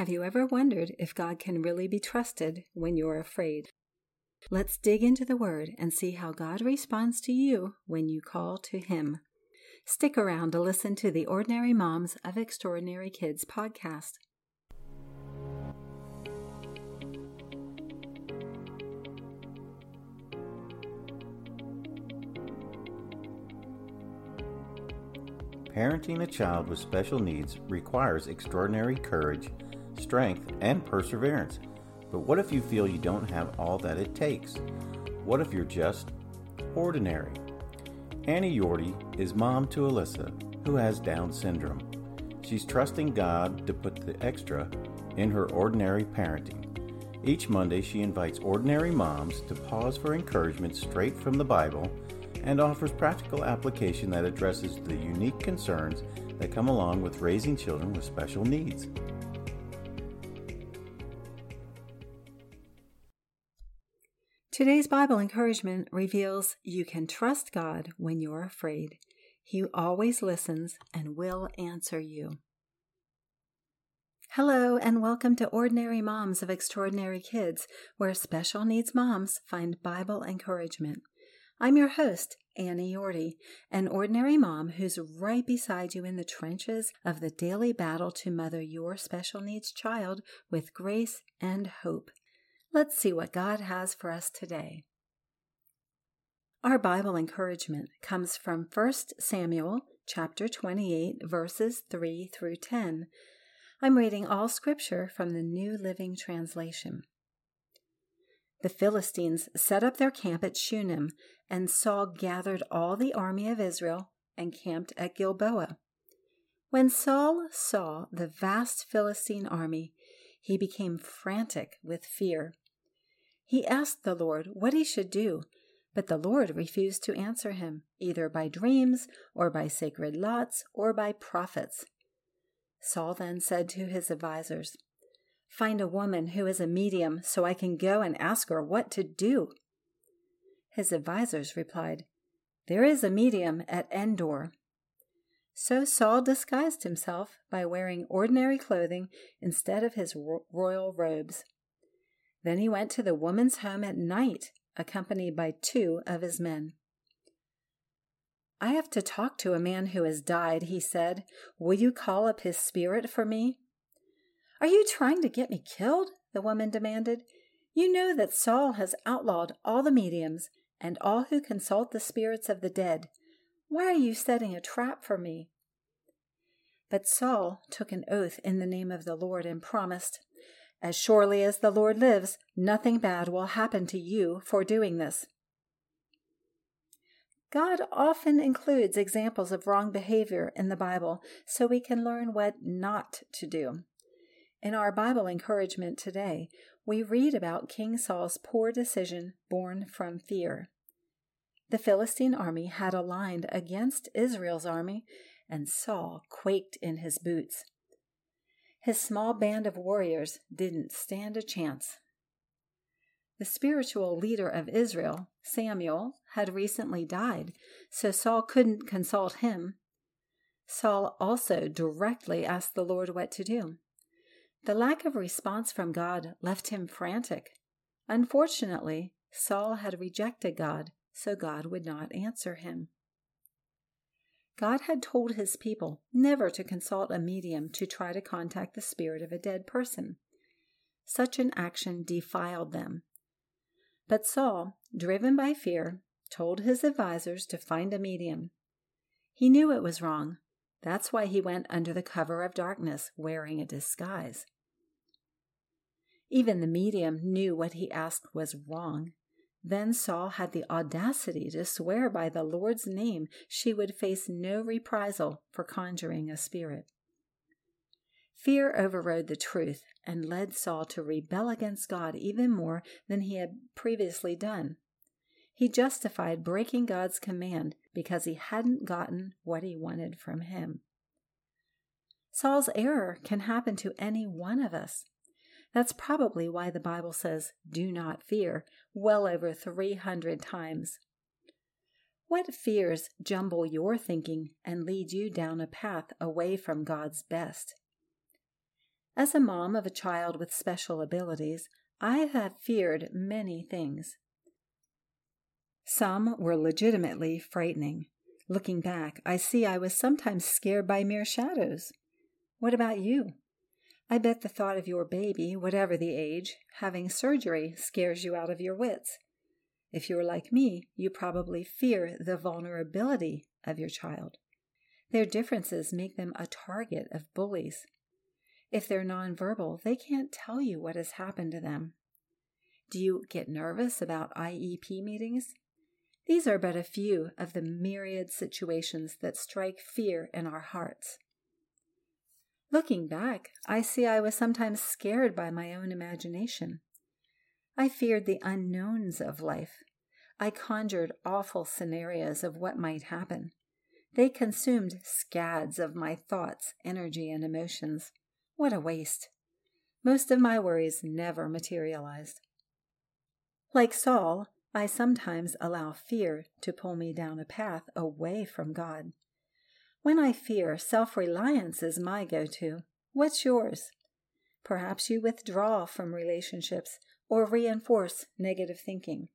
Have you ever wondered if God can really be trusted when you're afraid? Let's dig into the Word and see how God responds to you when you call to Him. Stick around to listen to the Ordinary Moms of Extraordinary Kids podcast. Parenting a child with special needs requires extraordinary courage strength, and perseverance. But what if you feel you don't have all that it takes? What if you're just ordinary? Annie Yorty is mom to Alyssa, who has Down syndrome. She's trusting God to put the extra in her ordinary parenting. Each Monday, she invites ordinary moms to pause for encouragement straight from the Bible and offers practical application that addresses the unique concerns that come along with raising children with special needs. Today's Bible encouragement reveals you can trust God when you're afraid. He always listens and will answer you. Hello, and welcome to Ordinary Moms of Extraordinary Kids, where special needs moms find Bible encouragement. I'm your host, Annie Yorty, an ordinary mom who's right beside you in the trenches of the daily battle to mother your special needs child with grace and hope. Let's see what God has for us today. Our Bible encouragement comes from 1 Samuel chapter 28 verses 3 through 10. I'm reading all scripture from the New Living Translation. The Philistines set up their camp at Shunem, and Saul gathered all the army of Israel and camped at Gilboa. When Saul saw the vast Philistine army, he became frantic with fear. He asked the Lord what he should do, but the Lord refused to answer him, either by dreams, or by sacred lots, or by prophets. Saul then said to his advisers, Find a woman who is a medium so I can go and ask her what to do. His advisers replied, There is a medium at Endor. So Saul disguised himself by wearing ordinary clothing instead of his royal robes. Then he went to the woman's home at night, accompanied by two of his men. I have to talk to a man who has died, he said. Will you call up his spirit for me? Are you trying to get me killed? the woman demanded. You know that Saul has outlawed all the mediums and all who consult the spirits of the dead. Why are you setting a trap for me? But Saul took an oath in the name of the Lord and promised, as surely as the Lord lives, nothing bad will happen to you for doing this. God often includes examples of wrong behavior in the Bible so we can learn what not to do. In our Bible encouragement today, we read about King Saul's poor decision born from fear. The Philistine army had aligned against Israel's army, and Saul quaked in his boots. His small band of warriors didn't stand a chance. The spiritual leader of Israel, Samuel, had recently died, so Saul couldn't consult him. Saul also directly asked the Lord what to do. The lack of response from God left him frantic. Unfortunately, Saul had rejected God, so God would not answer him. God had told his people never to consult a medium to try to contact the spirit of a dead person. Such an action defiled them. But Saul, driven by fear, told his advisers to find a medium. He knew it was wrong. That's why he went under the cover of darkness, wearing a disguise. Even the medium knew what he asked was wrong. Then Saul had the audacity to swear by the Lord's name she would face no reprisal for conjuring a spirit. Fear overrode the truth and led Saul to rebel against God even more than he had previously done. He justified breaking God's command because he hadn't gotten what he wanted from him. Saul's error can happen to any one of us. That's probably why the Bible says, do not fear, well over 300 times. What fears jumble your thinking and lead you down a path away from God's best? As a mom of a child with special abilities, I have feared many things. Some were legitimately frightening. Looking back, I see I was sometimes scared by mere shadows. What about you? I bet the thought of your baby, whatever the age, having surgery scares you out of your wits. If you're like me, you probably fear the vulnerability of your child. Their differences make them a target of bullies. If they're nonverbal, they can't tell you what has happened to them. Do you get nervous about IEP meetings? These are but a few of the myriad situations that strike fear in our hearts. Looking back, I see I was sometimes scared by my own imagination. I feared the unknowns of life. I conjured awful scenarios of what might happen. They consumed scads of my thoughts, energy, and emotions. What a waste! Most of my worries never materialized. Like Saul, I sometimes allow fear to pull me down a path away from God. When I fear, self reliance is my go to. What's yours? Perhaps you withdraw from relationships or reinforce negative thinking.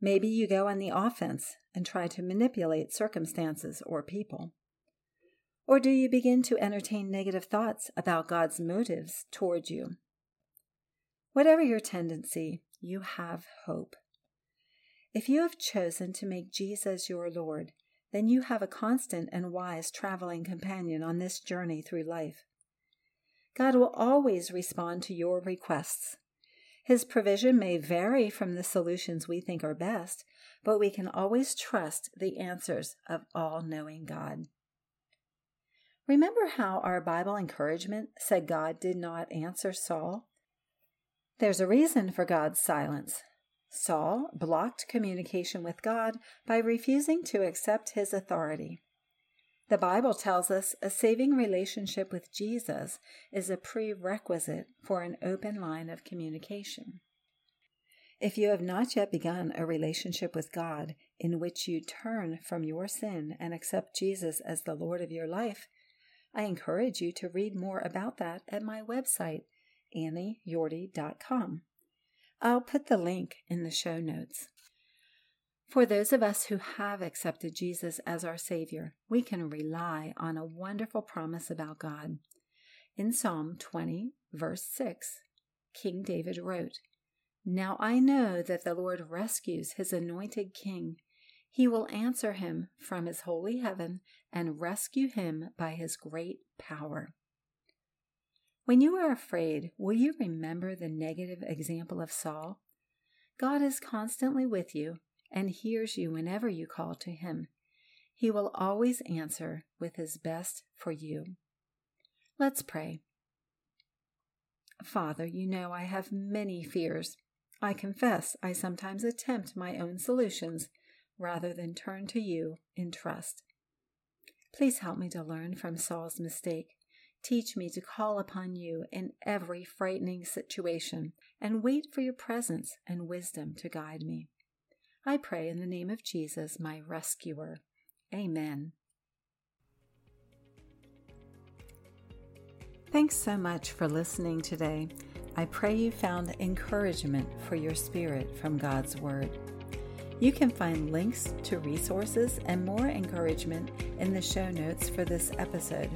Maybe you go on the offense and try to manipulate circumstances or people. Or do you begin to entertain negative thoughts about God's motives toward you? Whatever your tendency, you have hope. If you have chosen to make Jesus your Lord, then you have a constant and wise traveling companion on this journey through life. God will always respond to your requests his provision may vary from the solutions we think are best, but we can always trust the answers of all knowing God. Remember how our Bible encouragement said God did not answer Saul? There's a reason for God's silence. Saul blocked communication with God by refusing to accept his authority. The Bible tells us a saving relationship with Jesus is a prerequisite for an open line of communication. If you have not yet begun a relationship with God in which you turn from your sin and accept Jesus as the Lord of your life, I encourage you to read more about that at my website, annieyorty.com. I'll put the link in the show notes. For those of us who have accepted Jesus as our Savior, we can rely on a wonderful promise about God. In Psalm 20, verse 6, King David wrote, Now I know that the Lord rescues his anointed king. He will answer him from his holy heaven and rescue him by his great power. When you are afraid, will you remember the negative example of Saul? God is constantly with you and hears you whenever you call to him. He will always answer with his best for you. Let's pray. Father, you know I have many fears. I confess I sometimes attempt my own solutions rather than turn to you in trust. Please help me to learn from Saul's mistake. Teach me to call upon you in every frightening situation and wait for your presence and wisdom to guide me. I pray in the name of Jesus, my rescuer. Amen. Thanks so much for listening today. I pray you found encouragement for your spirit from God's Word. You can find links to resources and more encouragement in the show notes for this episode.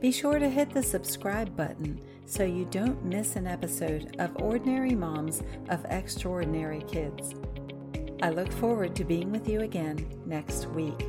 Be sure to hit the subscribe button so you don't miss an episode of Ordinary Moms of Extraordinary Kids. I look forward to being with you again next week.